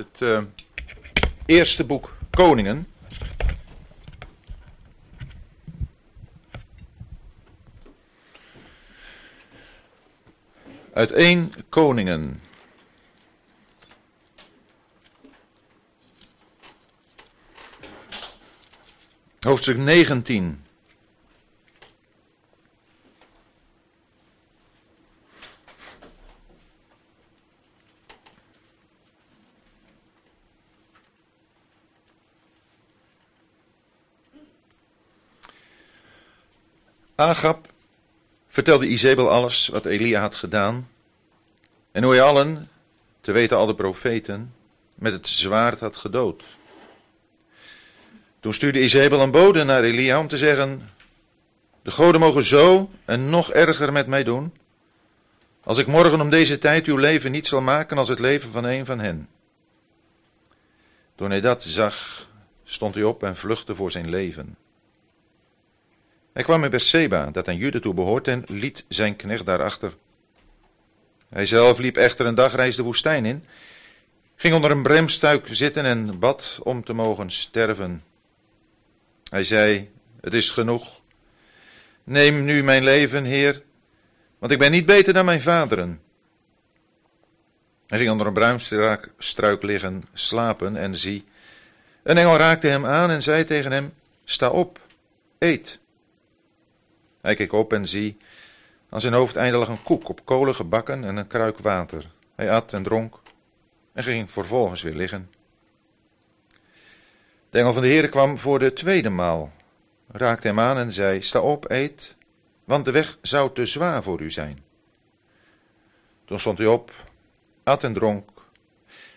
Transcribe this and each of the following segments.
het uh, eerste boek Koningen. Uit één Koningen. Hoofdstuk 19. Agab vertelde Izebel alles wat Elia had gedaan en hoe hij allen, te weten al de profeten, met het zwaard had gedood. Toen stuurde Izebel een bode naar Elia om te zeggen: De goden mogen zo en nog erger met mij doen, als ik morgen om deze tijd uw leven niet zal maken als het leven van een van hen. Toen hij dat zag, stond hij op en vluchtte voor zijn leven. Hij kwam in Berseba, dat aan Jude toe behoort, en liet zijn knecht daarachter. Hij zelf liep echter een dagreis de woestijn in, ging onder een bremstuik zitten en bad om te mogen sterven. Hij zei: Het is genoeg. Neem nu mijn leven, Heer, want ik ben niet beter dan mijn vaderen. Hij ging onder een bruinstruik liggen, slapen en zie. Een engel raakte hem aan en zei tegen hem: Sta op, eet. Hij keek op en zie, aan zijn hoofd lag een koek op kolen gebakken en een kruik water. Hij at en dronk en ging vervolgens weer liggen. De engel van de Heer kwam voor de tweede maal, raakte hem aan en zei: Sta op, eet, want de weg zou te zwaar voor u zijn. Toen stond hij op, at en dronk,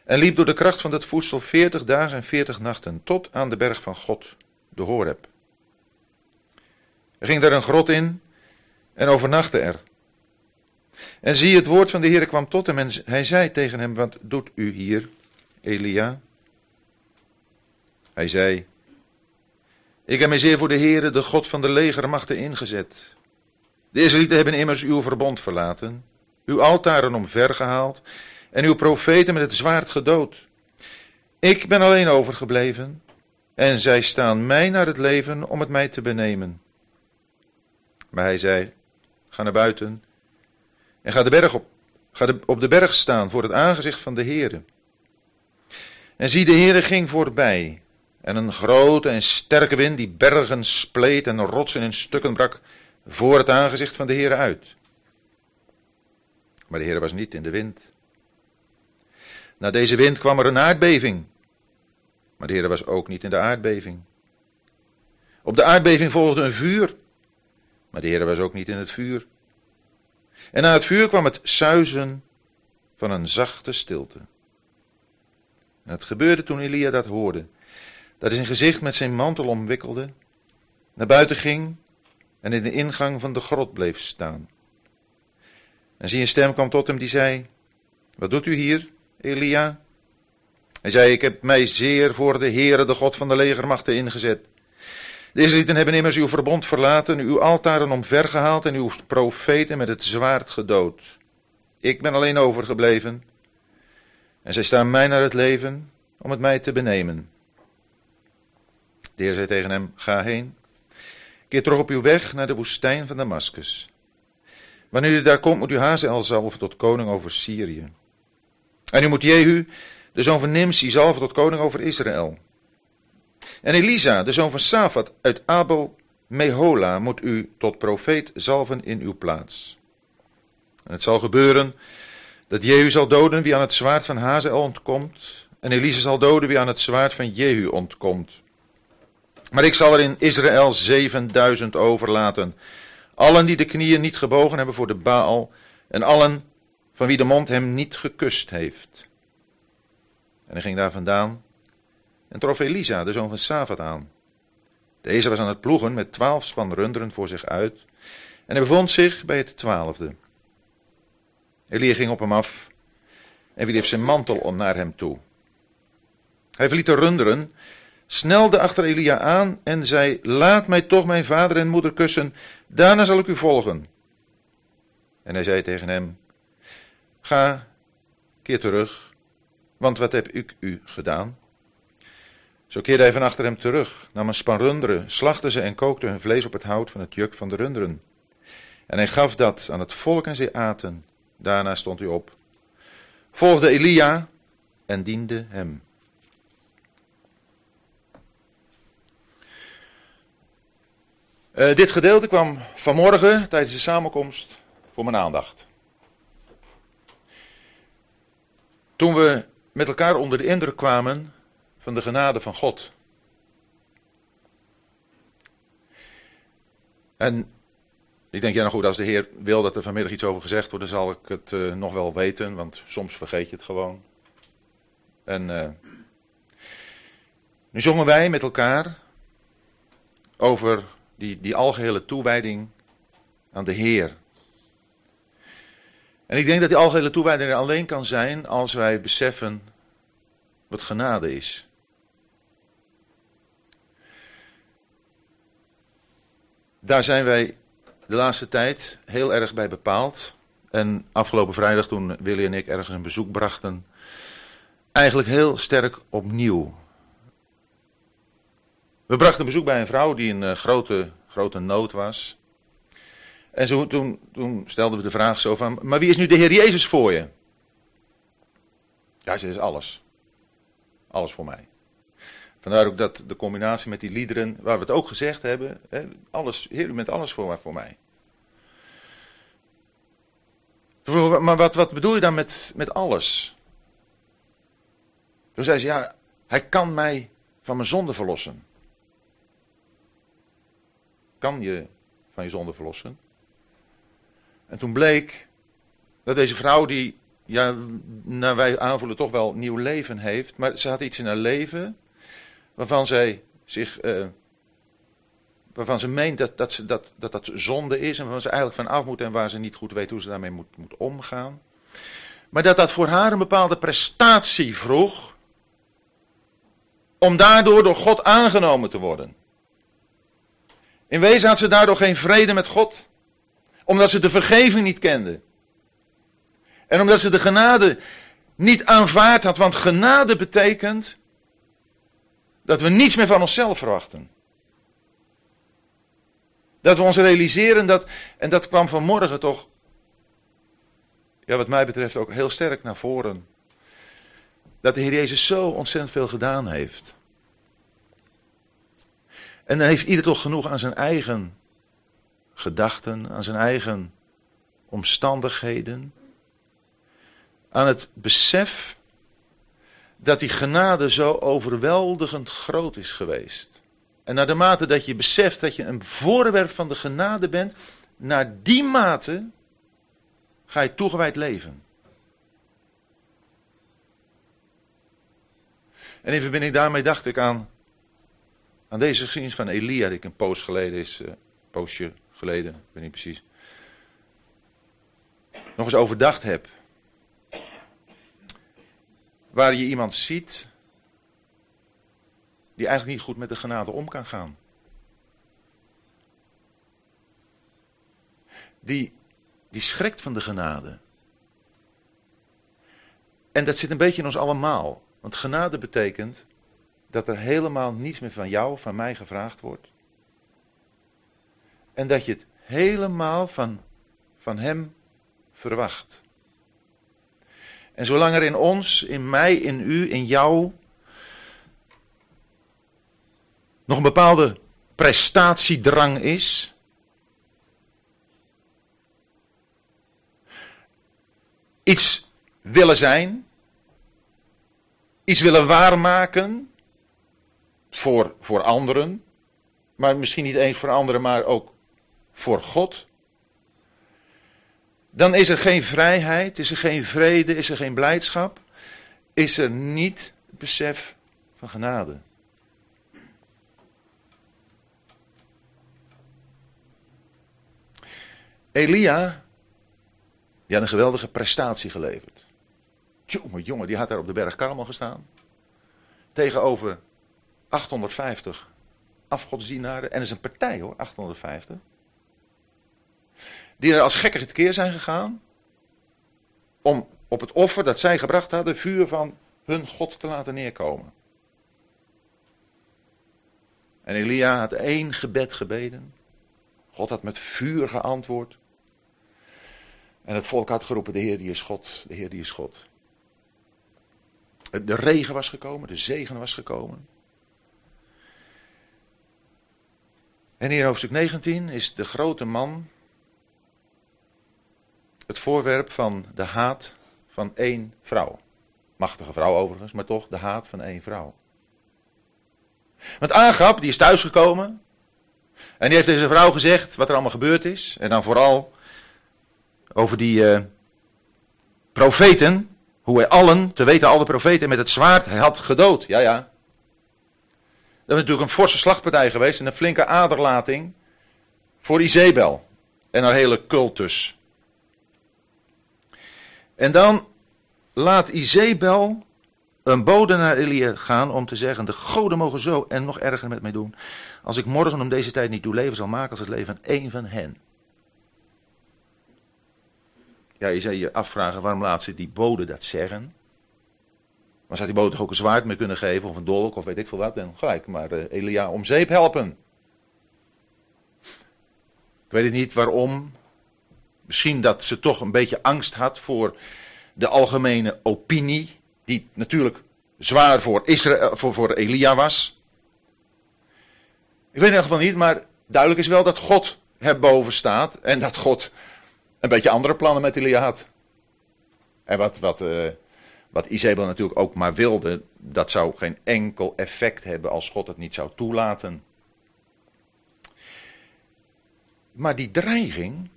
en liep door de kracht van het voedsel veertig dagen en veertig nachten, tot aan de berg van God, de Horeb. Ging daar een grot in en overnachtte er. En zie, het woord van de Heer kwam tot hem en hij zei tegen hem, wat doet u hier, Elia? Hij zei, ik heb mij zeer voor de Heere, de God van de legermachten, ingezet. De Israëlieten hebben immers uw verbond verlaten, uw altaren omvergehaald en uw profeten met het zwaard gedood. Ik ben alleen overgebleven en zij staan mij naar het leven om het mij te benemen. Maar hij zei, ga naar buiten en ga de berg op. Ga de, op de berg staan voor het aangezicht van de Heere. En zie, de Heere ging voorbij. En een grote en sterke wind die bergen spleet en rotsen in stukken brak voor het aangezicht van de Heere uit. Maar de Heere was niet in de wind. Na deze wind kwam er een aardbeving. Maar de Heere was ook niet in de aardbeving. Op de aardbeving volgde een vuur. Maar de Heer was ook niet in het vuur. En na het vuur kwam het suizen van een zachte stilte. En het gebeurde toen Elia dat hoorde, dat hij zijn gezicht met zijn mantel omwikkelde, naar buiten ging en in de ingang van de grot bleef staan. En zie een stem kwam tot hem die zei, wat doet u hier, Elia? Hij zei, ik heb mij zeer voor de Heere, de God van de legermachten, ingezet. De Israëlieten hebben immers uw verbond verlaten, uw altaren omvergehaald en uw profeten met het zwaard gedood. Ik ben alleen overgebleven. En zij staan mij naar het leven om het mij te benemen. De Heer zei tegen hem: Ga heen. Keer terug op uw weg naar de woestijn van Damascus. Wanneer u daar komt, moet u Hazael zalven tot koning over Syrië. En u moet Jehu, de zoon van Nimsi, zalven tot koning over Israël. En Elisa, de zoon van Safat uit Abel Mehola, moet u tot profeet zalven in uw plaats. En het zal gebeuren dat Jehu zal doden wie aan het zwaard van Hazel ontkomt, en Elisa zal doden wie aan het zwaard van Jehu ontkomt. Maar ik zal er in Israël zevenduizend overlaten, allen die de knieën niet gebogen hebben voor de Baal, en allen van wie de mond hem niet gekust heeft. En hij ging daar vandaan en trof Elisa, de zoon van Safat, aan. Deze was aan het ploegen met twaalf span runderen voor zich uit, en hij bevond zich bij het twaalfde. Elia ging op hem af en wierp zijn mantel om naar hem toe. Hij verliet de runderen, snelde achter Elia aan en zei: Laat mij toch mijn vader en moeder kussen, daarna zal ik u volgen. En hij zei tegen hem: Ga, keer terug, Want wat heb ik u gedaan? Zo keerde hij van achter hem terug, nam een span runderen, slachtte ze en kookte hun vlees op het hout van het juk van de runderen. En hij gaf dat aan het volk en zij aten. Daarna stond hij op, volgde Elia en diende hem. Uh, dit gedeelte kwam vanmorgen tijdens de samenkomst voor mijn aandacht. Toen we met elkaar onder de indruk kwamen van de genade van God. En ik denk, ja nou goed, als de Heer wil dat er vanmiddag iets over gezegd wordt, dan zal ik het uh, nog wel weten, want soms vergeet je het gewoon. En uh, nu zongen wij met elkaar over die, die algehele toewijding aan de Heer. En ik denk dat die algehele toewijding er alleen kan zijn als wij beseffen wat genade is. Daar zijn wij de laatste tijd heel erg bij bepaald. En afgelopen vrijdag, toen Willy en ik ergens een bezoek brachten, eigenlijk heel sterk opnieuw. We brachten bezoek bij een vrouw die in grote, grote nood was. En zo, toen, toen stelden we de vraag zo van, maar wie is nu de Heer Jezus voor je? Ja, ze is alles. Alles voor mij. Vandaar ook dat de combinatie met die liederen, waar we het ook gezegd hebben, hè, alles, Heer, u alles voor, voor mij. Maar wat, wat bedoel je dan met, met alles? Toen zei ze, ja, hij kan mij van mijn zonde verlossen. Kan je van je zonde verlossen? En toen bleek dat deze vrouw, die, ja, naar wij aanvoelen, toch wel nieuw leven heeft. Maar ze had iets in haar leven waarvan zij zich. Uh, waarvan ze meent dat dat, ze, dat, dat dat zonde is en waarvan ze eigenlijk van af moet en waar ze niet goed weet hoe ze daarmee moet, moet omgaan. Maar dat dat voor haar een bepaalde prestatie vroeg om daardoor door God aangenomen te worden. In wezen had ze daardoor geen vrede met God omdat ze de vergeving niet kende. En omdat ze de genade niet aanvaard had. Want genade betekent dat we niets meer van onszelf verwachten. Dat we ons realiseren dat, en dat kwam vanmorgen toch, ja, wat mij betreft ook heel sterk naar voren. Dat de Heer Jezus zo ontzettend veel gedaan heeft. En dan heeft ieder toch genoeg aan zijn eigen gedachten, aan zijn eigen omstandigheden, aan het besef dat die genade zo overweldigend groot is geweest. En naar de mate dat je beseft dat je een voorwerp van de genade bent, naar die mate ga je toegewijd leven. En in verbinding daarmee dacht ik aan, aan deze geschiedenis van Elia, die ik een poos geleden is, uh, poosje geleden, ik weet niet precies, nog eens overdacht heb. Waar je iemand ziet die eigenlijk niet goed met de genade om kan gaan. Die, die schrikt van de genade. En dat zit een beetje in ons allemaal. Want genade betekent dat er helemaal niets meer van jou, van mij gevraagd wordt. En dat je het helemaal van, van Hem verwacht. En zolang er in ons, in mij, in u, in jou nog een bepaalde prestatiedrang is. Iets willen zijn. Iets willen waarmaken. Voor, voor anderen. Maar misschien niet eens voor anderen, maar ook voor God, dan is er geen vrijheid, is er geen vrede, is er geen blijdschap, is er niet het besef van genade. Elia, die had een geweldige prestatie geleverd. Jongen, jongen, die had daar op de berg Karmel gestaan. Tegenover 850 afgodsdienaren. En dat is een partij hoor, 850 die er als gekken keer zijn gegaan, om op het offer dat zij gebracht hadden, vuur van hun God te laten neerkomen. En Elia had één gebed gebeden. God had met vuur geantwoord. En het volk had geroepen: De Heer die is God, de Heer die is God. De regen was gekomen, de zegen was gekomen. En hier in hoofdstuk 19 is de grote man het voorwerp van de haat van één vrouw. Machtige vrouw overigens, maar toch de haat van één vrouw. Want Agap, die is thuisgekomen. En die heeft deze vrouw gezegd wat er allemaal gebeurd is. En dan vooral over die uh, profeten. Hoe hij allen, te weten alle profeten, met het zwaard had gedood. Ja, ja. Dat is natuurlijk een forse slagpartij geweest en een flinke aderlating voor Izebel en haar hele cultus. En dan laat Izebel een bode naar Elia gaan om te zeggen: De goden mogen zo en nog erger met mij doen. Als ik morgen om deze tijd niet uw leven zal maken als het leven van één van hen. Ja, je zou je afvragen waarom laat ze die bode dat zeggen. Maar zou die bode toch ook een zwaard mee kunnen geven of een dolk of weet ik veel wat. En gelijk maar uh, Elia om zeep helpen. Ik weet het niet waarom. Misschien dat ze toch een beetje angst had voor de algemene opinie die natuurlijk zwaar voor, Israël, eh, voor, voor Elia was. Ik weet in ieder geval niet, maar duidelijk is wel dat God erboven staat en dat God een beetje andere plannen met Elia had. En wat, wat, uh, wat Isabel natuurlijk ook maar wilde, dat zou geen enkel effect hebben als God het niet zou toelaten. Maar die dreiging,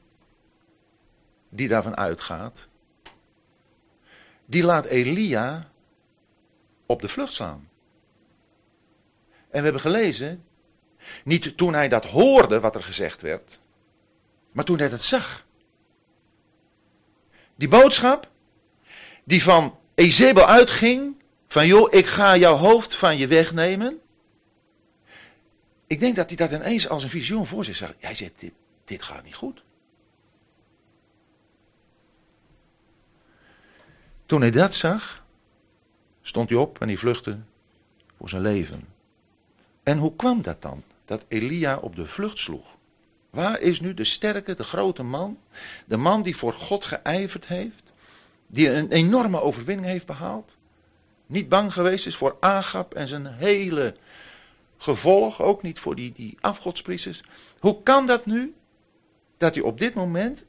die daarvan uitgaat, die laat Elia op de vlucht slaan. En we hebben gelezen, niet toen hij dat hoorde wat er gezegd werd, maar toen hij het zag. Die boodschap die van Ezebel uitging, van joh, ik ga jouw hoofd van je wegnemen. Ik denk dat hij dat ineens als een visioen voor zich zag. Hij zegt, dit, dit gaat niet goed. Toen hij dat zag, stond hij op en hij vluchtte voor zijn leven. En hoe kwam dat dan? Dat Elia op de vlucht sloeg. Waar is nu de sterke, de grote man? De man die voor God geijverd heeft? Die een enorme overwinning heeft behaald? Niet bang geweest is voor Agap en zijn hele gevolg, ook niet voor die, die afgodspriesters. Hoe kan dat nu? Dat hij op dit moment,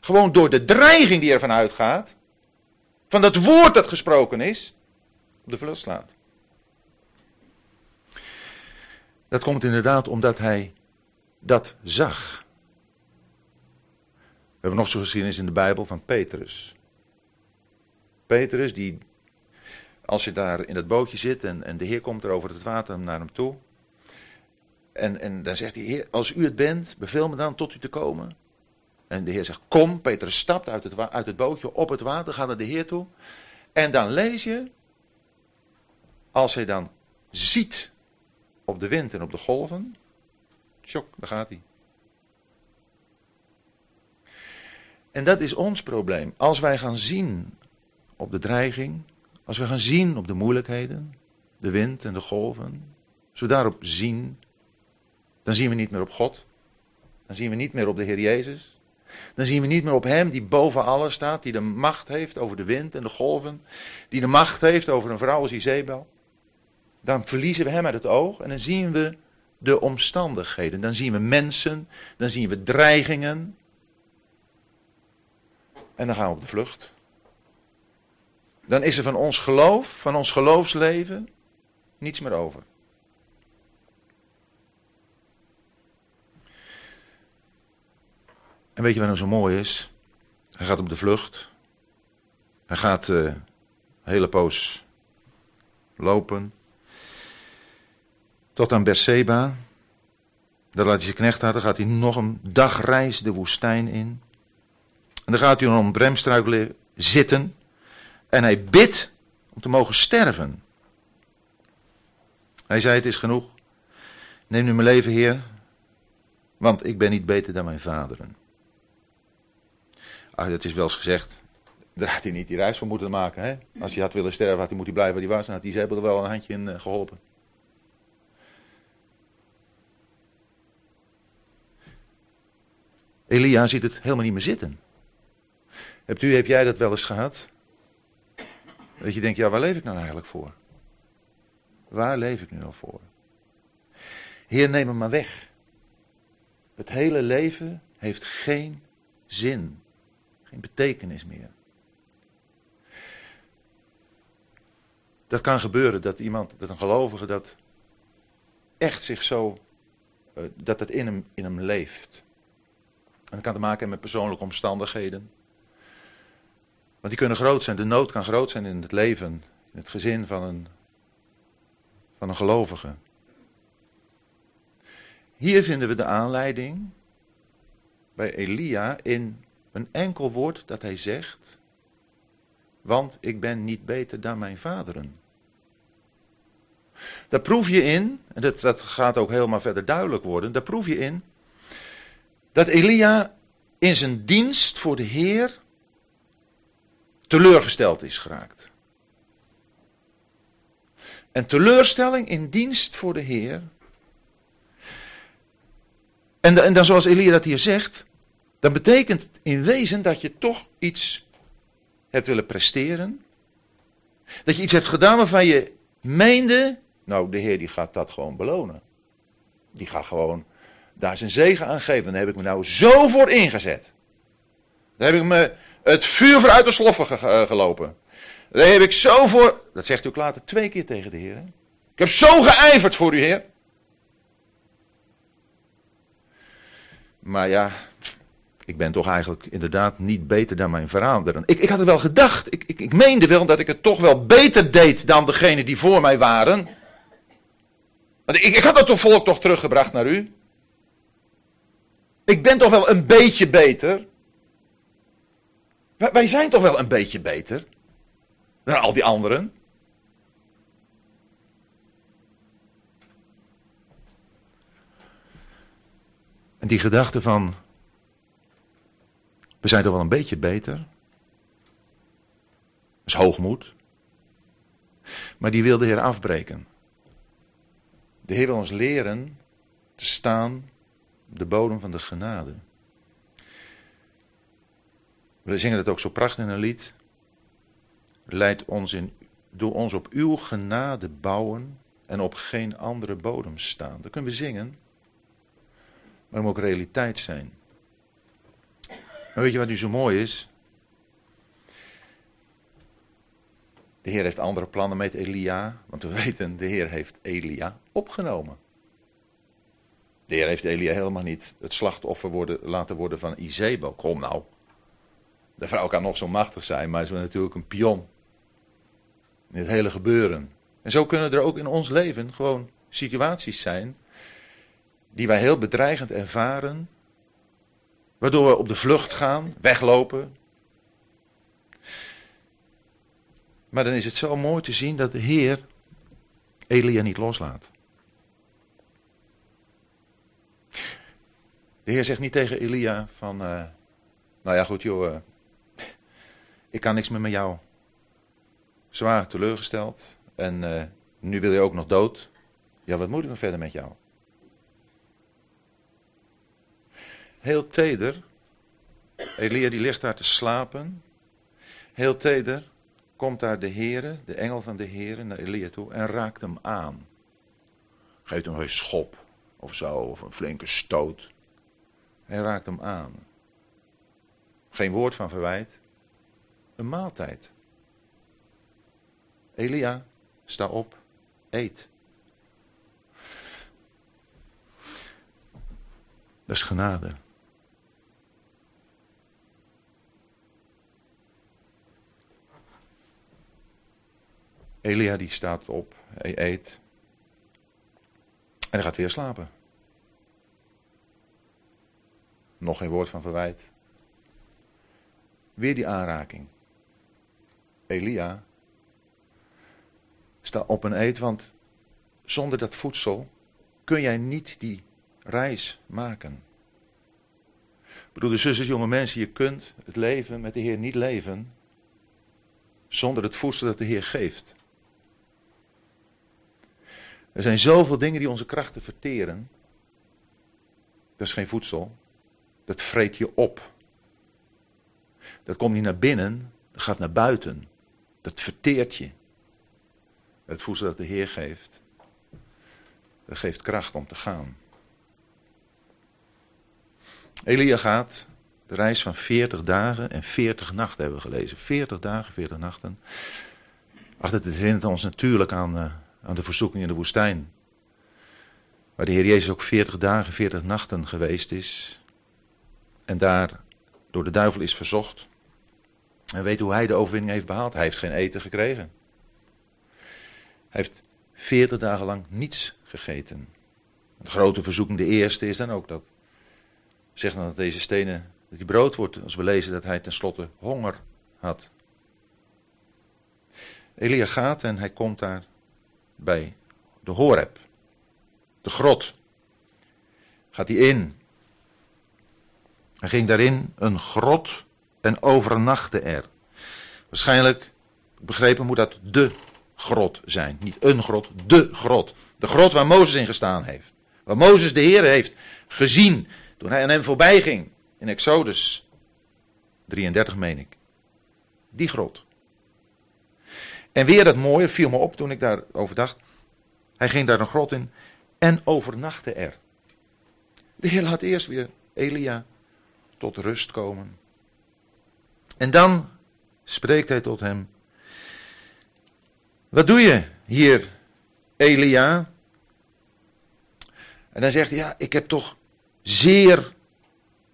gewoon door de dreiging die ervan uitgaat, van dat woord dat gesproken is, op de vlucht slaat. Dat komt inderdaad omdat hij dat zag. We hebben nog zo'n geschiedenis in de Bijbel van Petrus. Petrus, die, als je daar in dat bootje zit en, en de Heer komt er over het water naar hem toe. En, en dan zegt hij, Heer, als u het bent, beveel me dan tot u te komen. En de Heer zegt, kom. Petrus stapt uit het, uit het bootje op het water, gaat naar de Heer toe. En dan lees je, als hij dan ziet op de wind en op de golven, tjok, daar gaat hij. En dat is ons probleem. Als wij gaan zien op de dreiging, als we gaan zien op de moeilijkheden, de wind en de golven, als we daarop zien, dan zien we niet meer op God. Dan zien we niet meer op de Heer Jezus. Dan zien we niet meer op Hem die boven alles staat, die de macht heeft over de wind en de golven, die de macht heeft over een vrouw als Izebel. Dan verliezen we Hem uit het oog en dan zien we de omstandigheden. Dan zien we mensen, dan zien we dreigingen. En dan gaan we op de vlucht. Dan is er van ons geloof, van ons geloofsleven, niets meer over. Weet je wat nou zo mooi is? Hij gaat op de vlucht. Hij gaat uh, een hele poos lopen. Tot aan Berseba. Daar laat hij zijn knecht uit. Dan gaat hij nog een dagreis de woestijn in. En dan gaat hij om bremstruik zitten. En hij bidt om te mogen sterven. Hij zei: Het is genoeg. Neem nu mijn leven, Heer. Want ik ben niet beter dan mijn vaderen. Ah, dat is wel eens gezegd. Daar had hij niet die reis voor moeten maken. Hè? Als hij had willen sterven, had hij moeten blijven waar hij was. Dan had Izebel er wel een handje in geholpen. Elia ziet het helemaal niet meer zitten. Hebt u, heb jij dat wel eens gehad? Dat je denkt, ja, waar leef ik nou eigenlijk voor? Waar leef ik nu al voor? Heer, neem hem maar weg. Het hele leven heeft geen zin, geen betekenis meer. Dat kan gebeuren dat iemand, dat een gelovige dat echt zich zo, eh, dat het in hem, in hem leeft. En dat kan te maken hebben met persoonlijke omstandigheden. Want die kunnen groot zijn. De nood kan groot zijn in het leven, in het gezin van een, van een gelovige. Hier vinden we de aanleiding bij Elia in een enkel woord dat hij zegt. Want ik ben niet beter dan mijn vaderen. Daar proef je in, en dat, dat gaat ook helemaal verder duidelijk worden, daar proef je in dat Elia in zijn dienst voor de Heer teleurgesteld is geraakt. En teleurstelling in dienst voor de Heer. En, en dan zoals Elia dat hier zegt, dan betekent in wezen dat je toch iets hebt willen presteren. Dat je iets hebt gedaan waarvan je meende, nou de Heer die gaat dat gewoon belonen. Die gaat gewoon daar zijn zegen aan geven. Daar heb ik me nou zo voor ingezet. Daar heb ik me het vuur voor uit de sloffen eh, gelopen. Daar heb ik zo voor. Dat zegt u ook later twee keer tegen de Heer. Hè? Ik heb zo geijverd voor u, Heer. Maar ja, ik ben toch eigenlijk inderdaad niet beter dan mijn veranderen. Ik, ik had het wel gedacht. Ik, ik, ik meende wel dat ik het toch wel beter deed dan degene die voor mij waren. Ik, ik had dat volk toch teruggebracht naar u. Ik ben toch wel een beetje beter. Wij zijn toch wel een beetje beter dan al die anderen. En die gedachte van, we zijn toch wel een beetje beter. Dat is hoogmoed. Maar die wil de Heer afbreken. De Heer wil ons leren te staan op de bodem van de genade. We zingen het ook zo prachtig in een lied. Leid ons in, doe ons op uw genade bouwen en op geen andere bodem staan. Dat kunnen we zingen, maar het moet ook realiteit zijn. Maar weet je wat nu zo mooi is? De Heer heeft andere plannen met Elia, want we weten, de Heer heeft Elia opgenomen. De Heer heeft Elia helemaal niet het slachtoffer worden, laten worden van Izebel. Kom nou. De vrouw kan nog zo machtig zijn, maar ze is natuurlijk een pion. In het hele gebeuren. En zo kunnen er ook in ons leven gewoon situaties zijn. die wij heel bedreigend ervaren. Waardoor we op de vlucht gaan, weglopen. Maar dan is het zo mooi te zien dat de Heer Elia niet loslaat. De Heer zegt niet tegen Elia van, uh, nou ja goed joh, uh, ik kan niks meer met jou. Zwaar teleurgesteld en uh, nu wil je ook nog dood. Ja, wat moet ik dan verder met jou? Heel teder, Elia die ligt daar te slapen. Heel teder komt daar de Heere, de engel van de Heere, naar Elia toe en raakt hem aan. Geeft hem een schop of zo, of een flinke stoot. Hij raakt hem aan. Geen woord van verwijt. Een maaltijd. Elia, sta op, eet. Dat is genade. Elia die staat op, hij eet. En hij gaat weer slapen. Nog geen woord van verwijt. Weer die aanraking. Elia, sta op en eet, want zonder dat voedsel kun jij niet die reis maken. De zusters, jonge mensen, je kunt het leven met de Heer niet leven zonder het voedsel dat de Heer geeft. Er zijn zoveel dingen die onze krachten verteren. Dat is geen voedsel. Dat vreet je op. Dat komt niet naar binnen, dat gaat naar buiten. Dat verteert je. Het voedsel dat de Heer geeft, dat geeft kracht om te gaan. Elia gaat de reis van 40 dagen en 40 nachten hebben we gelezen. 40 dagen, 40 nachten. Ach, dat herinnert ons natuurlijk aan, uh, aan de verzoeking in de woestijn. Waar de Heer Jezus ook 40 dagen, 40 nachten geweest is. En daar door de duivel is verzocht. En weet hoe hij de overwinning heeft behaald. Hij heeft geen eten gekregen. Hij heeft 40 dagen lang niets gegeten. De grote verzoeking, de eerste, is dan ook dat. Zeg dan dat deze stenen, die brood wordt, als we lezen dat hij tenslotte honger had. Elia gaat en hij komt daar bij de Horeb, de grot. Gaat hij in. Hij ging daarin een grot en overnachtte er. Waarschijnlijk, begrepen, moet dat de grot zijn. Niet een grot, de grot. De grot waar Mozes in gestaan heeft. Waar Mozes de Heer heeft gezien toen hij aan hem voorbij ging. In Exodus 33 meen ik. Die grot. En weer dat mooie, viel me op toen ik daarover dacht. Hij ging daar een grot in en overnachtte er. De Heer laat eerst weer Elia tot rust komen. En dan spreekt hij tot hem. Wat doe je hier, Elia? En dan zegt hij, ja, ik heb toch zeer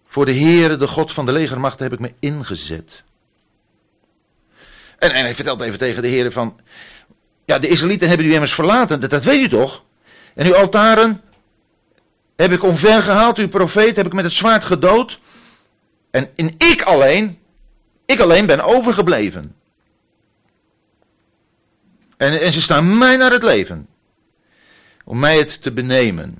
voor de Heere, de God van de legermacht, heb ik me ingezet. En, en hij vertelt even tegen de Heer van, ja, de Israëlieten hebben u immers verlaten, dat, weet u toch? En uw altaren heb ik omver gehaald, uw profeet heb ik met het zwaard gedood. En in ik alleen, ik alleen ben overgebleven. En, en ze staan mij naar het leven. Om mij het te benemen.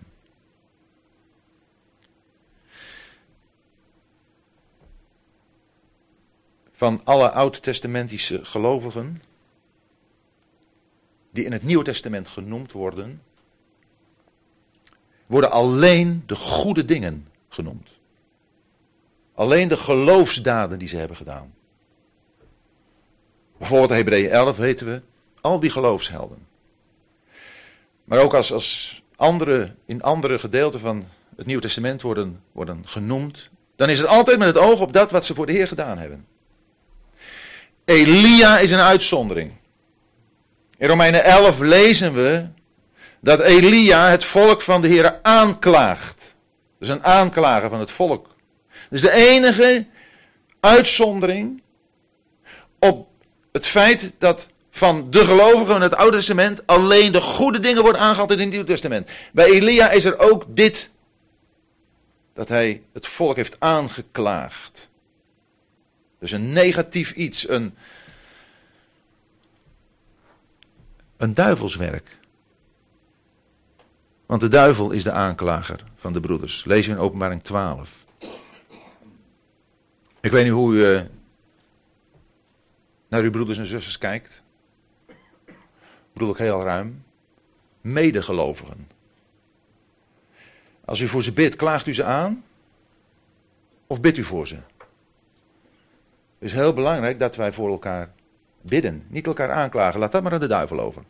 Van alle oud-testamentische gelovigen. Die in het Nieuwe Testament genoemd worden. Worden alleen de goede dingen genoemd. Alleen de geloofsdaden die ze hebben gedaan. Bijvoorbeeld Hebreeën 11 weten we, al die geloofshelden. Maar ook als, als andere, in andere gedeelten van het Nieuwe Testament worden, worden genoemd, dan is het altijd met het oog op dat wat ze voor de Heer gedaan hebben. Elia is een uitzondering. In Romeinen 11 lezen we dat Elia het volk van de Heer aanklaagt. Dus een aanklager van het volk. Dus de enige uitzondering op het feit dat van de gelovigen in het Oude Testament alleen de goede dingen worden aangehaald in het Nieuwe Testament. Bij Elia is er ook dit. Dat hij het volk heeft aangeklaagd. Dus een negatief iets, een, een duivelswerk. Want de duivel is de aanklager van de broeders. Lees in openbaring 12. Ik weet niet hoe u uh, naar uw broeders en zusters kijkt. Bedoel ik heel ruim. Medegelovigen. Als u voor ze bidt, klaagt u ze aan? Of bidt u voor ze? Het is heel belangrijk dat wij voor elkaar bidden. Niet elkaar aanklagen. Laat dat maar aan de duivel over.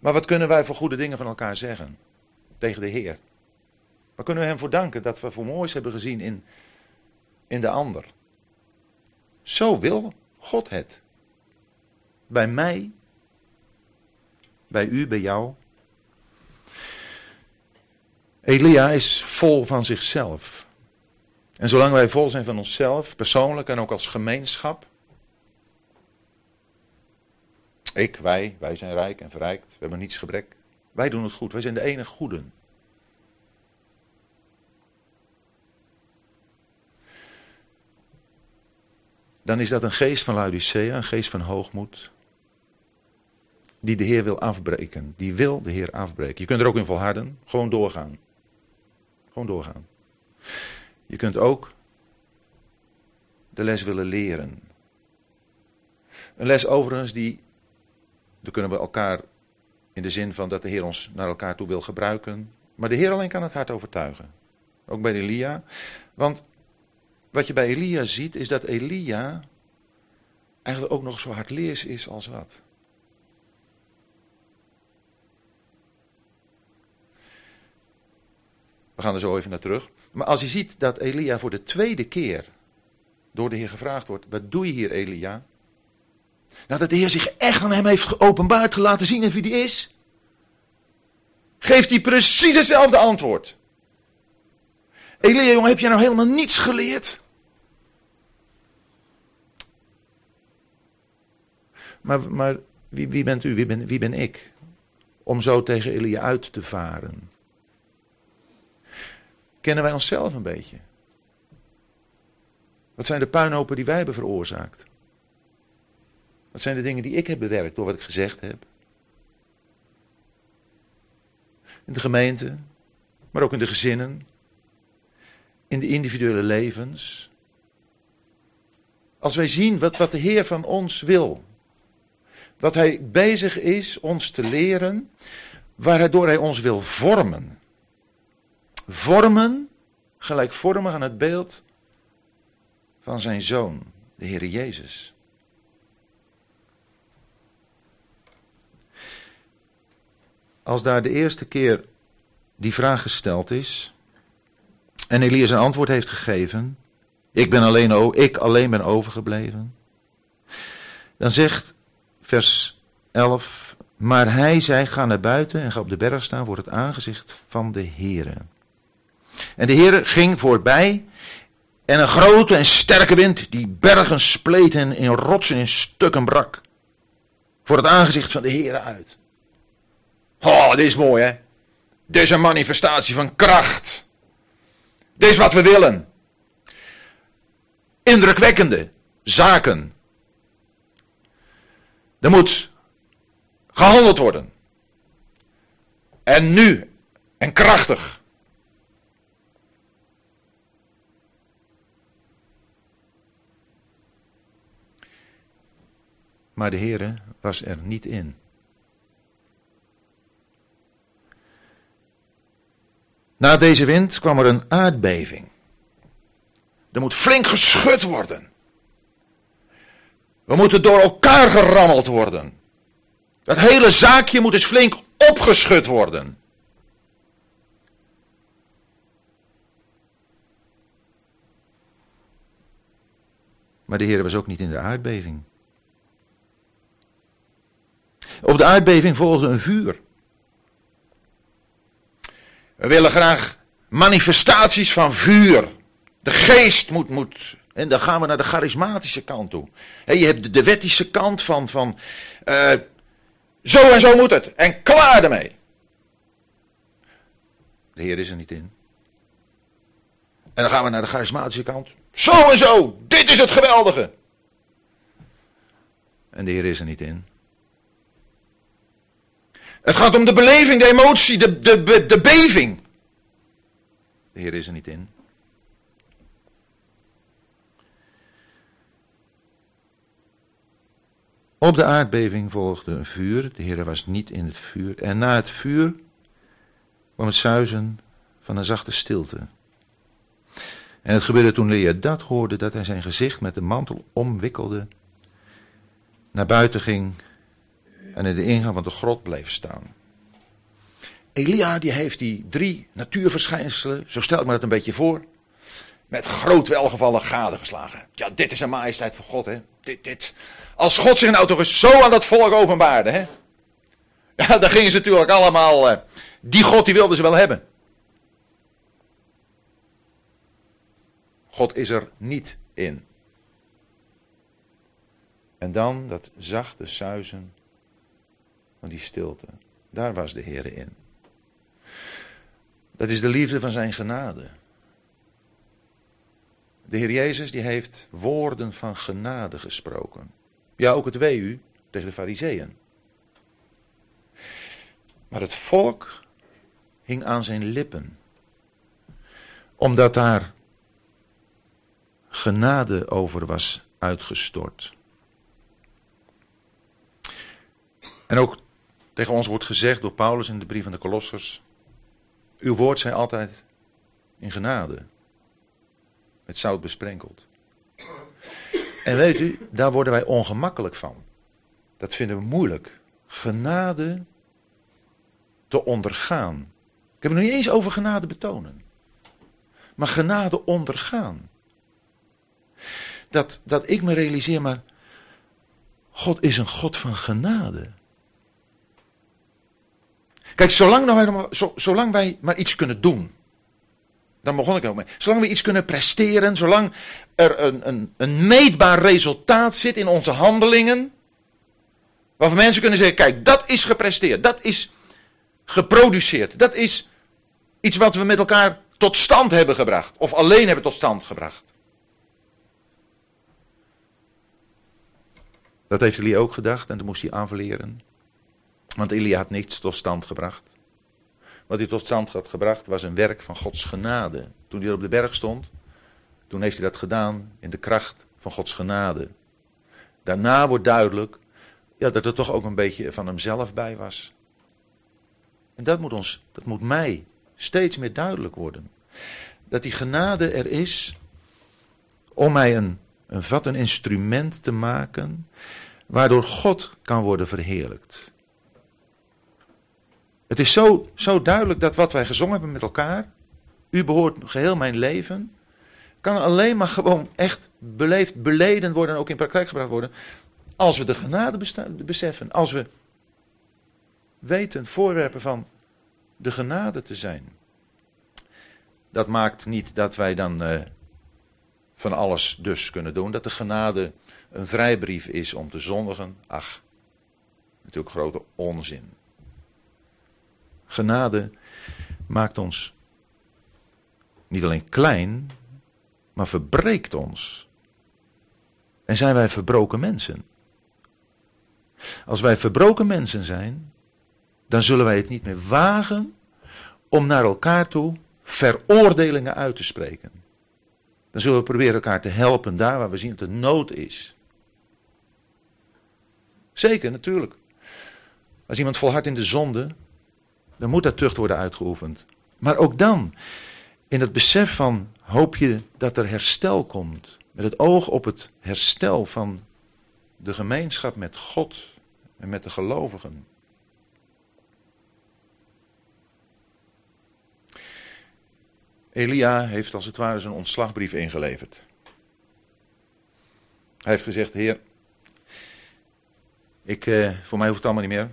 Maar wat kunnen wij voor goede dingen van elkaar zeggen? Tegen de Heer. Waar kunnen we hem voor danken dat we voor moois hebben gezien in, in de ander? Zo wil God het. Bij mij, bij u, bij jou. Elia is vol van zichzelf. En zolang wij vol zijn van onszelf, persoonlijk en ook als gemeenschap. Ik, wij, wij zijn rijk en verrijkt. We hebben niets gebrek. Wij doen het goed. Wij zijn de enige goeden. dan is dat een geest van Laodicea, een geest van hoogmoed, die de Heer wil afbreken. Die wil de Heer afbreken. Je kunt er ook in volharden, gewoon doorgaan. Gewoon doorgaan. Je kunt ook de les willen leren. Een les overigens die, daar kunnen we elkaar in de zin van dat de Heer ons naar elkaar toe wil gebruiken. Maar de Heer alleen kan het hart overtuigen. Ook bij Elia. Want wat je bij Elia ziet is dat Elia eigenlijk ook nog zo hardleers is als wat. We gaan er zo even naar terug. Maar als je ziet dat Elia voor de tweede keer door de Heer gevraagd wordt: Wat doe je hier, Elia? Nou, dat de Heer zich echt aan hem heeft geopenbaard, gelaten zien wie die is. Geeft hij precies hetzelfde antwoord. Elia, jongen, heb jij nou helemaal niets geleerd? Maar, maar wie, wie bent u, wie ben, wie ben ik? Om zo tegen Elia uit te varen. Kennen wij onszelf een beetje? Wat zijn de puinhopen die wij hebben veroorzaakt? Wat zijn de dingen die ik heb bewerkt door wat ik gezegd heb? In de gemeente, maar ook in de gezinnen, in de individuele levens. Als wij zien wat, wat de Heer van ons wil, wat Hij bezig is ons te leren, waardoor Hij ons wil vormen. Vormen, gelijkvormig aan het beeld van zijn Zoon, de Heer Jezus. Als daar de eerste keer die vraag gesteld is en Elias een antwoord heeft gegeven, ik ben alleen, ik alleen ben overgebleven, dan zegt vers 11, maar hij zei, ga naar buiten en ga op de berg staan voor het aangezicht van de Heere. En de Heere ging voorbij en een grote en sterke wind die bergen spleet en in rotsen in stukken brak. Voor het aangezicht van de Heere uit. Oh, dit is mooi hè. Dit is een manifestatie van kracht. Dit is wat we willen. Indrukwekkende zaken. Er moet gehandeld worden. En nu. En krachtig. Maar de Heere was er niet in. Na deze wind kwam er een aardbeving. Er moet flink geschud worden. We moeten door elkaar gerammeld worden. Dat hele zaakje moet eens flink opgeschud worden. Maar de Heer was ook niet in de aardbeving. Op de aardbeving volgde een vuur. We willen graag manifestaties van vuur. De geest moet, moet. En dan gaan we naar de charismatische kant toe. je hebt de, wettische kant van. van uh, zo en zo moet het. En klaar ermee. De Heer is er niet in. En dan gaan we naar de charismatische kant. Zo en zo. Dit is het geweldige. En de Heer is er niet in. Het gaat om de beleving, de emotie, de, de, de beving. De Heer is er niet in. Op de aardbeving volgde een vuur. De Heer was niet in het vuur. En na het vuur kwam het zuizen van een zachte stilte. En het gebeurde toen Lea dat hoorde, dat hij zijn gezicht met de mantel omwikkelde, naar buiten ging en in de ingang van de grot bleef staan. Elia die heeft die drie natuurverschijnselen, zo stel ik me dat een beetje voor, met groot welgevallen gadegeslagen. Ja, dit is een majesteit van God, hè. Dit, dit. Als God zich nou toch eens zo aan dat volk openbaarde, hè. Ja, dan gingen ze natuurlijk allemaal, uh, die God die wilden ze wel hebben. God is er niet in. En dan dat zachte suizen die stilte. Daar was de Heer in. Dat is de liefde van zijn genade. De Heer Jezus die heeft woorden van genade gesproken. Ja, ook het wee u tegen de fariseeën. Maar het volk hing aan zijn lippen. Omdat daar genade over was uitgestort. En ook tegen ons wordt gezegd door Paulus in de brief van de Kolossers: Uw woord zij altijd in genade, met zout besprenkeld. En weet u, daar worden wij ongemakkelijk van. Dat vinden we moeilijk. Genade te ondergaan. Ik heb het nog niet eens over genade betonen. Maar genade ondergaan. Dat, dat ik me realiseer, maar God is een God van genade. Kijk, zolang, nou wij, zolang wij maar iets kunnen doen. Dan begon ik ook mee. Zolang we iets kunnen presteren, zolang er een, een, een meetbaar resultaat zit in onze handelingen. Waarvan mensen kunnen zeggen: kijk, dat is gepresteerd, dat is geproduceerd, dat is iets wat we met elkaar tot stand hebben gebracht. Of alleen hebben tot stand gebracht. Dat heeft Elia ook gedacht en toen moest hij aanverleren. Want Elia had niets tot stand gebracht. Wat hij tot stand had gebracht was een werk van Gods genade. Toen hij op de berg stond, toen heeft hij dat gedaan in de kracht van Gods genade. Daarna wordt duidelijk ja, dat er toch ook een beetje van hemzelf bij was. En dat moet, ons, dat moet mij steeds meer duidelijk worden. Dat die genade er is om mij een, een vat, een instrument te maken, waardoor God kan worden verheerlijkt. Het is zo, zo duidelijk dat wat wij gezongen hebben met elkaar, u behoort geheel mijn leven, kan alleen maar gewoon echt beleefd, beleden worden en ook in praktijk gebracht worden, als we de genade beseffen, als we weten voorwerpen van de genade te zijn. Dat maakt niet dat wij dan uh, van alles dus kunnen doen, dat de genade een vrijbrief is om te zondigen. Ach, natuurlijk grote onzin. Genade maakt ons niet alleen klein, maar verbreekt ons. En zijn wij verbroken mensen. Als wij verbroken mensen zijn, dan zullen wij het niet meer wagen om naar elkaar toe veroordelingen uit te spreken. Dan zullen we proberen elkaar te helpen daar waar we zien dat er nood is. Zeker, natuurlijk. Als iemand volhardt in de zonde, dan moet dat tucht worden uitgeoefend. Maar ook dan, in het besef van hoop je dat er herstel komt. Met het oog op het herstel van de gemeenschap met God en met de gelovigen. Elia heeft als het ware zijn ontslagbrief ingeleverd. Hij heeft gezegd: Heer, ik, eh, voor mij hoeft het allemaal niet meer.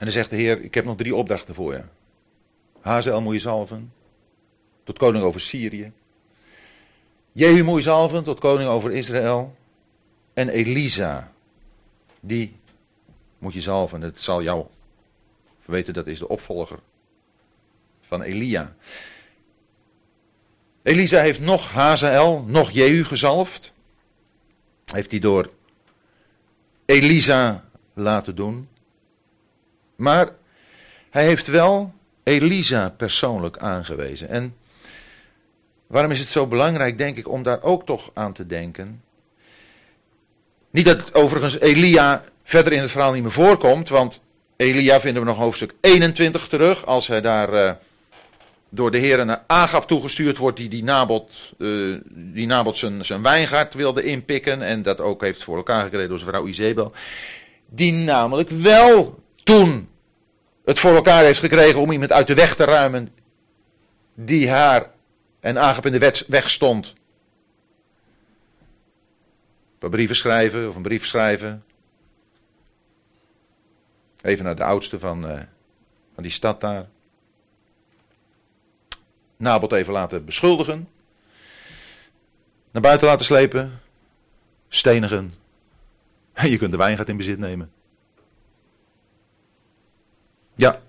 En dan zegt de Heer: Ik heb nog drie opdrachten voor je. Hazel moet je zalven, tot koning over Syrië. Jehu moet je zalven, tot koning over Israël. En Elisa, die moet je zalven. Het zal jou weten, dat is de opvolger van Elia. Elisa heeft nog Hazael, nog Jehu gezalfd. Heeft hij door Elisa laten doen. Maar hij heeft wel Elisa persoonlijk aangewezen. En waarom is het zo belangrijk, denk ik, om daar ook toch aan te denken? Niet dat overigens Elia verder in het verhaal niet meer voorkomt, want Elia vinden we nog hoofdstuk 21 terug, als hij daar uh, door de heren naar Agap toegestuurd wordt, die die Nabot, uh, die Nabot zijn, zijn wijngaard wilde inpikken en dat ook heeft voor elkaar gekregen door zijn vrouw Izebel. Die namelijk wel toen het voor elkaar heeft gekregen om iemand uit de weg te ruimen die haar en Agap in de weg stond. Een brieven schrijven of een brief schrijven. Even naar de oudste van, uh, van die stad daar. Nabot even laten beschuldigen. Naar buiten laten slepen. Stenigen. En je kunt de wijngaard in bezit nemen. Ja.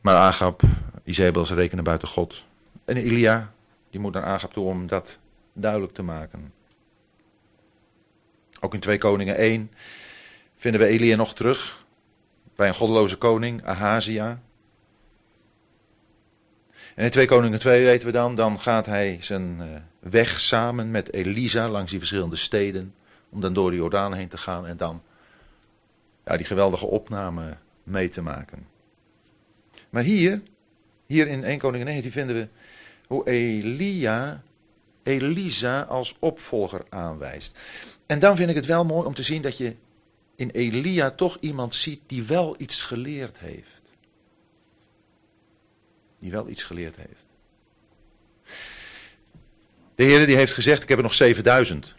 Maar Agap, Izebel, ze rekenen buiten God. En Elia, die moet naar Agap toe om dat duidelijk te maken. Ook in 2 Koningen 1 vinden we Elia nog terug. Bij een goddeloze koning, Ahazia. En in 2 Koningen 2 weten we dan, dan gaat hij zijn eh, weg samen met Elisa langs die verschillende steden. Om dan door de Jordaan heen te gaan en dan ja, die geweldige opname mee te maken. Maar hier, hier in 1 Koningin 19 vinden we hoe Elia Elisa als opvolger aanwijst. En dan vind ik het wel mooi om te zien dat je in Elia toch iemand ziet die wel iets geleerd heeft. Die wel iets geleerd heeft. De Heer die heeft gezegd, ik heb er nog 7000.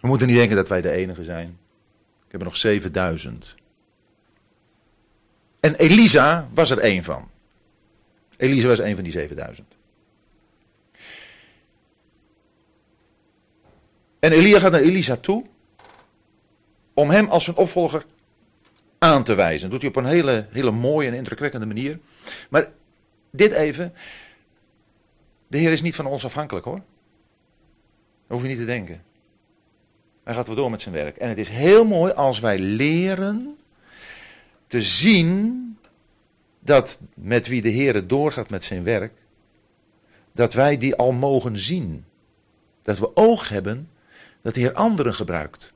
We moeten niet denken dat wij de enige zijn. Ik heb er nog 7000. En Elisa was er één van. Elisa was één van die 7000. En Elia gaat naar Elisa toe om hem als zijn opvolger aan te wijzen. Dat doet hij op een hele, hele mooie en indrukwekkende manier. Maar dit even. De Heer is niet van ons afhankelijk hoor. Dat hoef je niet te denken. Hij gaat wel door met zijn werk. En het is heel mooi als wij leren te zien dat met wie de Heer doorgaat met zijn werk, dat wij die al mogen zien. Dat we oog hebben dat de Heer anderen gebruikt.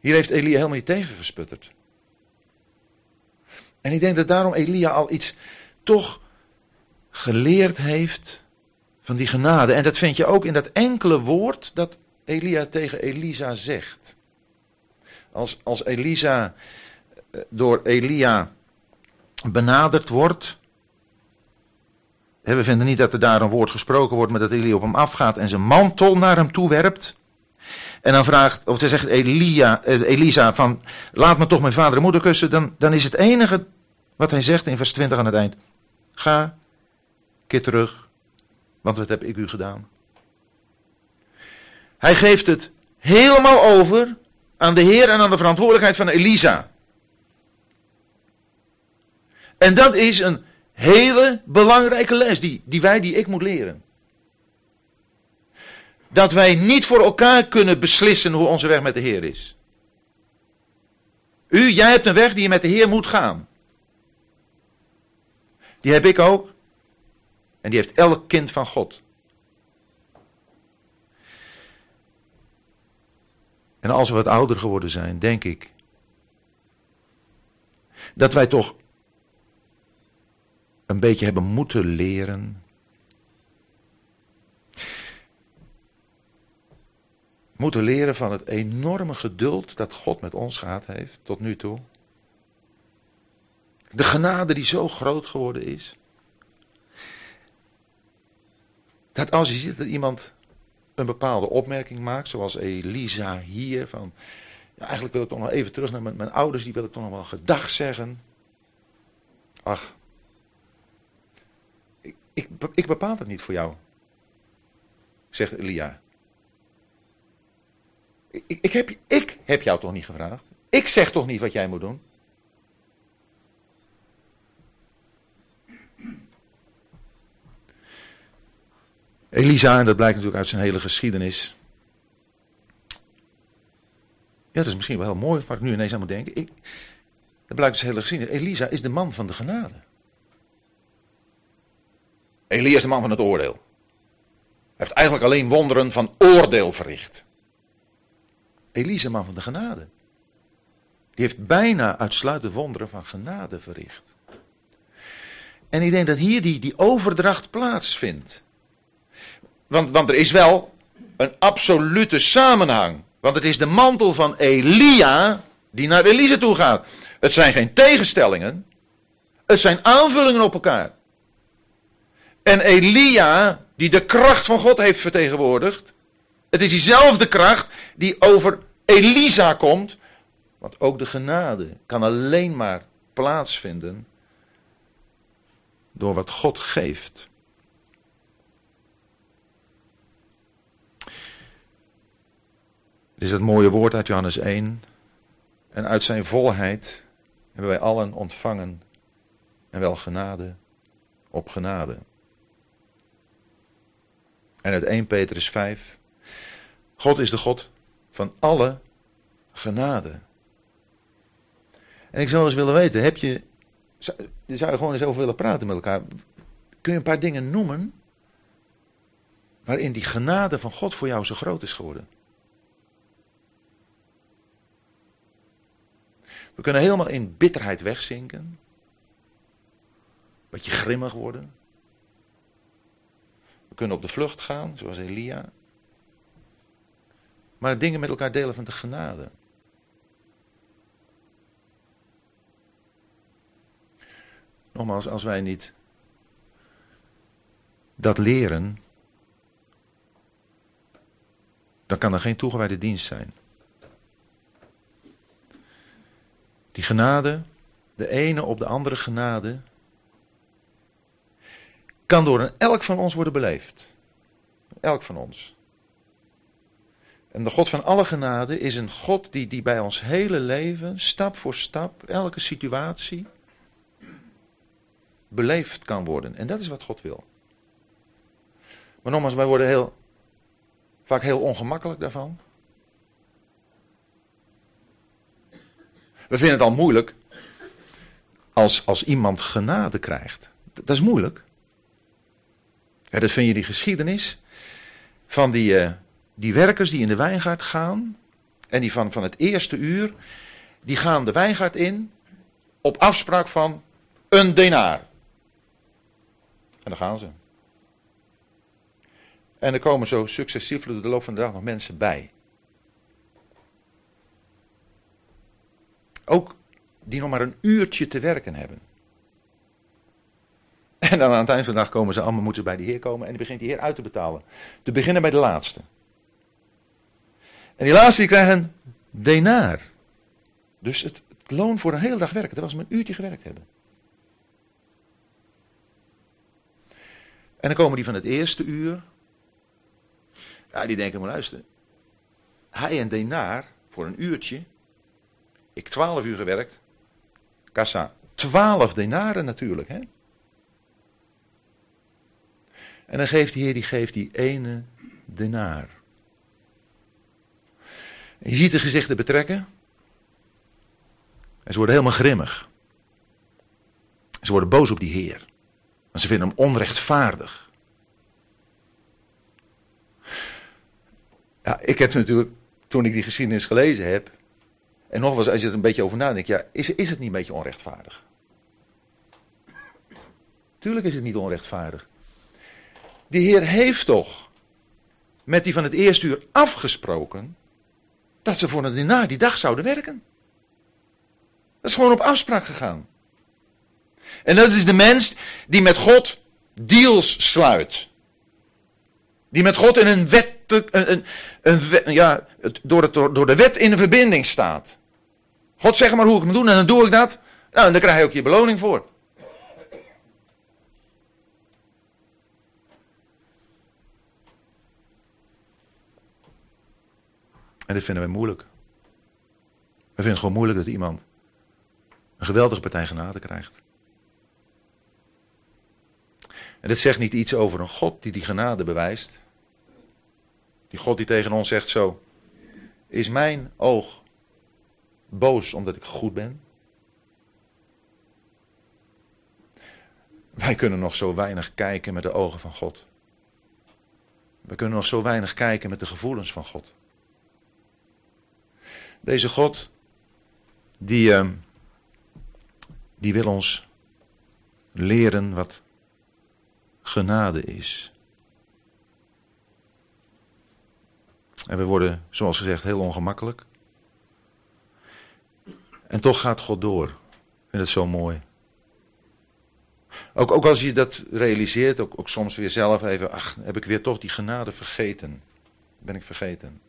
Hier heeft Elia helemaal niet tegengesputterd. En ik denk dat daarom Elia al iets toch geleerd heeft van die genade. En dat vind je ook in dat enkele woord dat Elia tegen Elisa zegt. Als, als Elisa eh, door Elia benaderd wordt, we vinden niet dat er daar een woord gesproken wordt, maar dat Elia op hem afgaat en zijn mantel naar hem toe werpt. En dan vraagt, of ze zegt Elia, eh, Elisa van, laat me toch mijn vader en moeder kussen. Dan, dan is het enige wat hij zegt in vers 20 aan het eind. Ga, keer terug, want wat heb ik u gedaan? Hij geeft het helemaal over aan de Heer en aan de verantwoordelijkheid van Elisa. En dat is een hele belangrijke les die, die wij, die ik moet leren. Dat wij niet voor elkaar kunnen beslissen hoe onze weg met de Heer is. U, jij hebt een weg die je met de Heer moet gaan. Die heb ik ook. En die heeft elk kind van God. En als we wat ouder geworden zijn, denk ik. Dat wij toch een beetje hebben moeten leren. Moeten leren van het enorme geduld dat God met ons gehad heeft tot nu toe. De genade die zo groot geworden is. Dat als je ziet dat iemand een bepaalde opmerking maakt, zoals Elisa hier, van ja, eigenlijk wil ik toch nog even terug naar mijn, ouders, die wil ik toch nog wel gedag zeggen. Ach, ik, ik bepaal het niet voor jou, zegt Elia. Ik, ik, heb, ik heb jou toch niet gevraagd? Ik zeg toch niet wat jij moet doen? Elisa, en dat blijkt natuurlijk uit zijn hele geschiedenis. Ja, dat is misschien wel heel mooi waar ik nu ineens aan moet denken. Ik, dat blijkt uit zijn hele geschiedenis. Elisa is de man van de genade. Elia is de man van het oordeel. Hij heeft eigenlijk alleen wonderen van oordeel verricht. Elia is de man van de genade. Die heeft bijna uitsluitend wonderen van genade verricht. En ik denk dat hier die, die overdracht plaatsvindt. Want, want er is wel een absolute samenhang. Want het is de mantel van Elia die naar Elise toe gaat. Het zijn geen tegenstellingen. Het zijn aanvullingen op elkaar. En Elia, die de kracht van God heeft vertegenwoordigd. Het is diezelfde kracht die over Elisa komt. Want ook de genade kan alleen maar plaatsvinden door wat God geeft. Is het mooie woord uit Johannes 1. En uit zijn volheid hebben wij allen ontvangen en wel genade op genade. En uit 1 Petrus 5. God is de God van alle genade. En ik zou eens willen weten, heb je, zou, zou je gewoon eens over willen praten met elkaar? Kun je een paar dingen noemen waarin die genade van God voor jou zo groot is geworden? We kunnen helemaal in bitterheid wegzinken. Beetje grimmig worden. We kunnen op de vlucht gaan, zoals Elia. Maar dingen met elkaar delen van de genade. Nogmaals, als wij niet dat leren, dan kan er geen toegewijde dienst zijn. Die genade, de ene op de andere genade, kan door elk van ons worden beleefd. Elk van ons. En de God van alle genade is een God die, die bij ons hele leven, stap voor stap, elke situatie, beleefd kan worden. En dat is wat God wil. Maar nogmaals, wij worden heel, vaak heel ongemakkelijk daarvan. We vinden het al moeilijk als, als iemand genade krijgt. Dat is moeilijk. Ja, dat vind je die geschiedenis van die, uh, die werkers die in de wijngaard gaan. En die van, van het eerste uur, die gaan de wijngaard in op afspraak van een denaar. En dan gaan ze. En er komen zo successief door de loop van de dag nog mensen bij. Ook die nog maar een uurtje te werken hebben. En dan aan het eind van de dag komen ze allemaal, moeten bij de Heer komen en die begint die Heer uit te betalen. Te beginnen bij de laatste. En die laatste krijgen denaar. Dus het, het loon voor een hele dag werken. Dat was maar een uurtje gewerkt hebben. En dan komen die van het eerste uur. Ja, die denken maar luisteren. Hij en denaar voor een uurtje. Ik twaalf uur gewerkt. Kassa, twaalf denaren natuurlijk, hè. En dan geeft de Heer, die geeft die ene denaar. En je ziet de gezichten betrekken. En ze worden helemaal grimmig. Ze worden boos op die Heer. Want ze vinden hem onrechtvaardig. Ja, ik heb natuurlijk, toen ik die geschiedenis gelezen heb. En nogmaals, als je er een beetje over nadenkt, ja, is, is het niet een beetje onrechtvaardig? Tuurlijk is het niet onrechtvaardig. De Heer heeft toch met die van het eerste uur afgesproken dat ze voor een dinar die dag zouden werken. Dat is gewoon op afspraak gegaan. En dat is de mens die met God deals sluit. Die met God in een wet, een, een, een, door, het, door de wet in een verbinding staat. God zegt maar hoe ik moet doen en dan doe ik dat. Nou, en dan krijg je ook je beloning voor. En dit vinden wij moeilijk. We vinden het gewoon moeilijk dat iemand een geweldige partij genade krijgt. En dit zegt niet iets over een God die die genade bewijst. Die God die tegen ons zegt zo, is mijn oog boos omdat ik goed ben? Wij kunnen nog zo weinig kijken met de ogen van God. We kunnen nog zo weinig kijken met de gevoelens van God. Deze God, die, uh, die wil ons leren wat genade is. En we worden, zoals gezegd, heel ongemakkelijk. En toch gaat God door. Ik vind het zo mooi. Ook, ook als je dat realiseert, ook, ook soms weer zelf even, ach, heb ik weer toch die genade vergeten. Ben ik vergeten.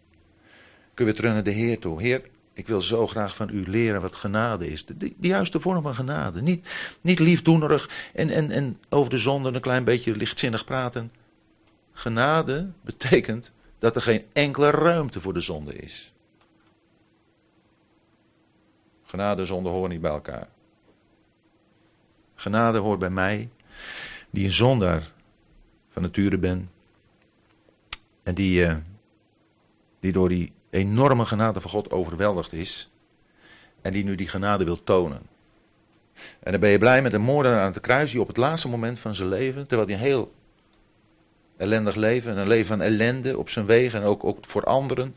Kun je weer terug naar de Heer toe. Heer, ik wil zo graag van u leren wat genade is. De juiste vorm van genade. Niet, niet liefdoenerig en, en, en over de zonde een klein beetje lichtzinnig praten. Genade betekent dat er geen enkele ruimte voor de zonde is. Genade en zonde horen niet bij elkaar. Genade hoort bij mij, die een zondaar van nature ben. En die, uh, die door die enorme genade van God overweldigd is. En die nu die genade wil tonen. En dan ben je blij met een moordenaar aan het kruis die op het laatste moment van zijn leven, terwijl hij een heel ellendig leven, een leven van ellende op zijn wegen en ook, ook voor anderen,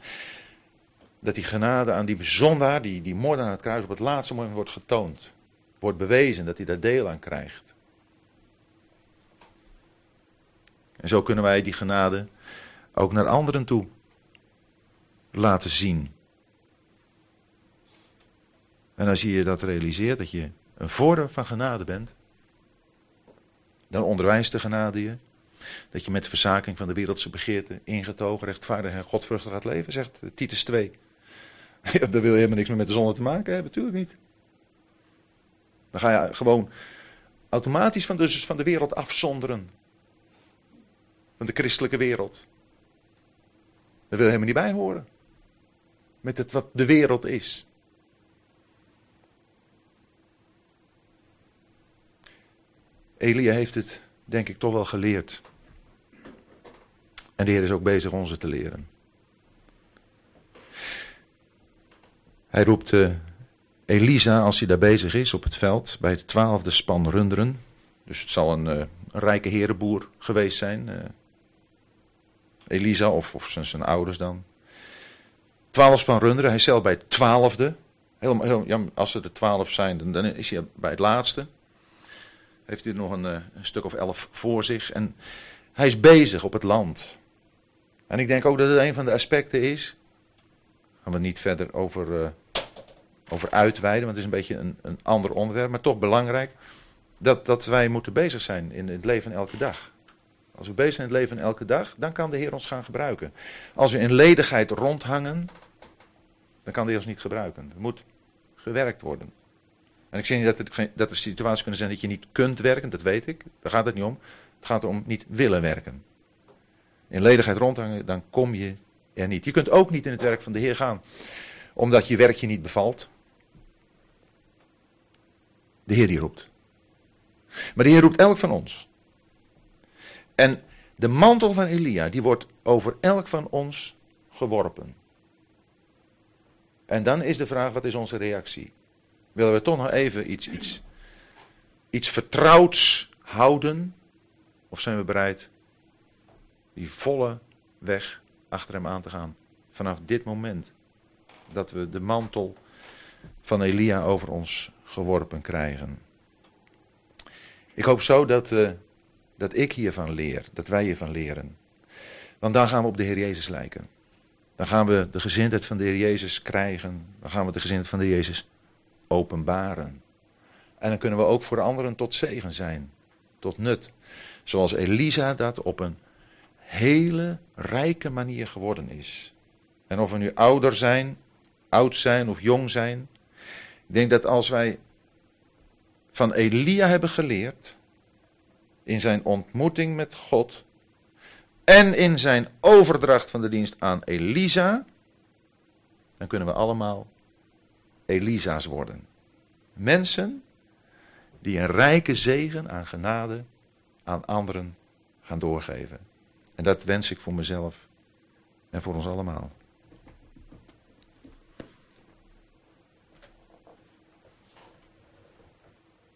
dat die genade aan die zondaar, die, die moord aan het kruis, op het laatste moment wordt getoond. Wordt bewezen dat hij daar deel aan krijgt. En zo kunnen wij die genade ook naar anderen toe laten zien. En als je dat realiseert, dat je een vorm van genade bent, dan onderwijst de genade je dat je met de verzaking van de wereldse begeerte ingetogen, rechtvaardig en godvruchtig gaat leven, zegt Titus 2. Ja, daar wil je helemaal niks meer met de zonde te maken hebben, natuurlijk niet. Dan ga je gewoon automatisch van de, van de wereld afzonderen. Van de christelijke wereld. Daar wil je helemaal niet bij horen. Met het wat de wereld is. Elia heeft het, denk ik, toch wel geleerd. En de Heer is ook bezig ons te leren. Hij roept uh, Elisa, als hij daar bezig is op het veld, bij het twaalfde span runderen. Dus het zal een, een rijke herenboer geweest zijn. Uh, Elisa of, of zijn, zijn, ouders dan. Twaalf span runderen, hij is zelf bij het twaalfde. Heel, ja, als er de twaalf zijn, dan, is hij bij het laatste. Heeft hij nog een, een stuk of elf voor zich. En hij is bezig op het land. En ik denk ook dat het een van de aspecten is. Gaan we niet verder over, over uitweiden, want het is een beetje een, een ander onderwerp, maar toch belangrijk. Dat, dat wij moeten bezig zijn in het leven elke dag. Als we bezig zijn in het leven elke dag, dan kan de Heer ons gaan gebruiken. Als we in ledigheid rondhangen, dan kan de Heer ons niet gebruiken. Er moet gewerkt worden. En ik zeg niet dat, het, dat er situaties kunnen zijn dat je niet kunt werken, dat weet ik. Daar gaat het niet om. Het gaat om niet willen werken in ledigheid rondhangen, dan kom je er niet. Je kunt ook niet in het werk van de Heer gaan, omdat je werk je niet bevalt. Heer die roept. Maar de Heer roept elk van ons. En de mantel van Elia, die wordt over elk van ons geworpen. En dan is de vraag, wat is onze reactie? Willen we toch nog even iets, iets, iets vertrouwds houden? Of zijn we bereid die volle weg achter hem aan te gaan. Vanaf dit moment dat we de mantel van Elia over ons geworpen krijgen. Ik hoop zo dat, uh, dat ik hiervan leer, dat wij hiervan leren. Want dan gaan we op de Heer Jezus lijken. Dan gaan we de gezindheid van de Heer Jezus krijgen. Dan gaan we de gezindheid van de Heer Jezus openbaren. En dan kunnen we ook voor anderen tot zegen zijn, tot nut. Zoals Elisa dat op een hele rijke manier geworden is. En of we nu ouder zijn, oud zijn of jong zijn. Ik denk dat als wij van Elia hebben geleerd, in zijn ontmoeting met God en in zijn overdracht van de dienst aan Elisa, dan kunnen we allemaal Elisa's worden. Mensen die een rijke zegen aan genade aan anderen gaan doorgeven. En dat wens ik voor mezelf en voor ons allemaal.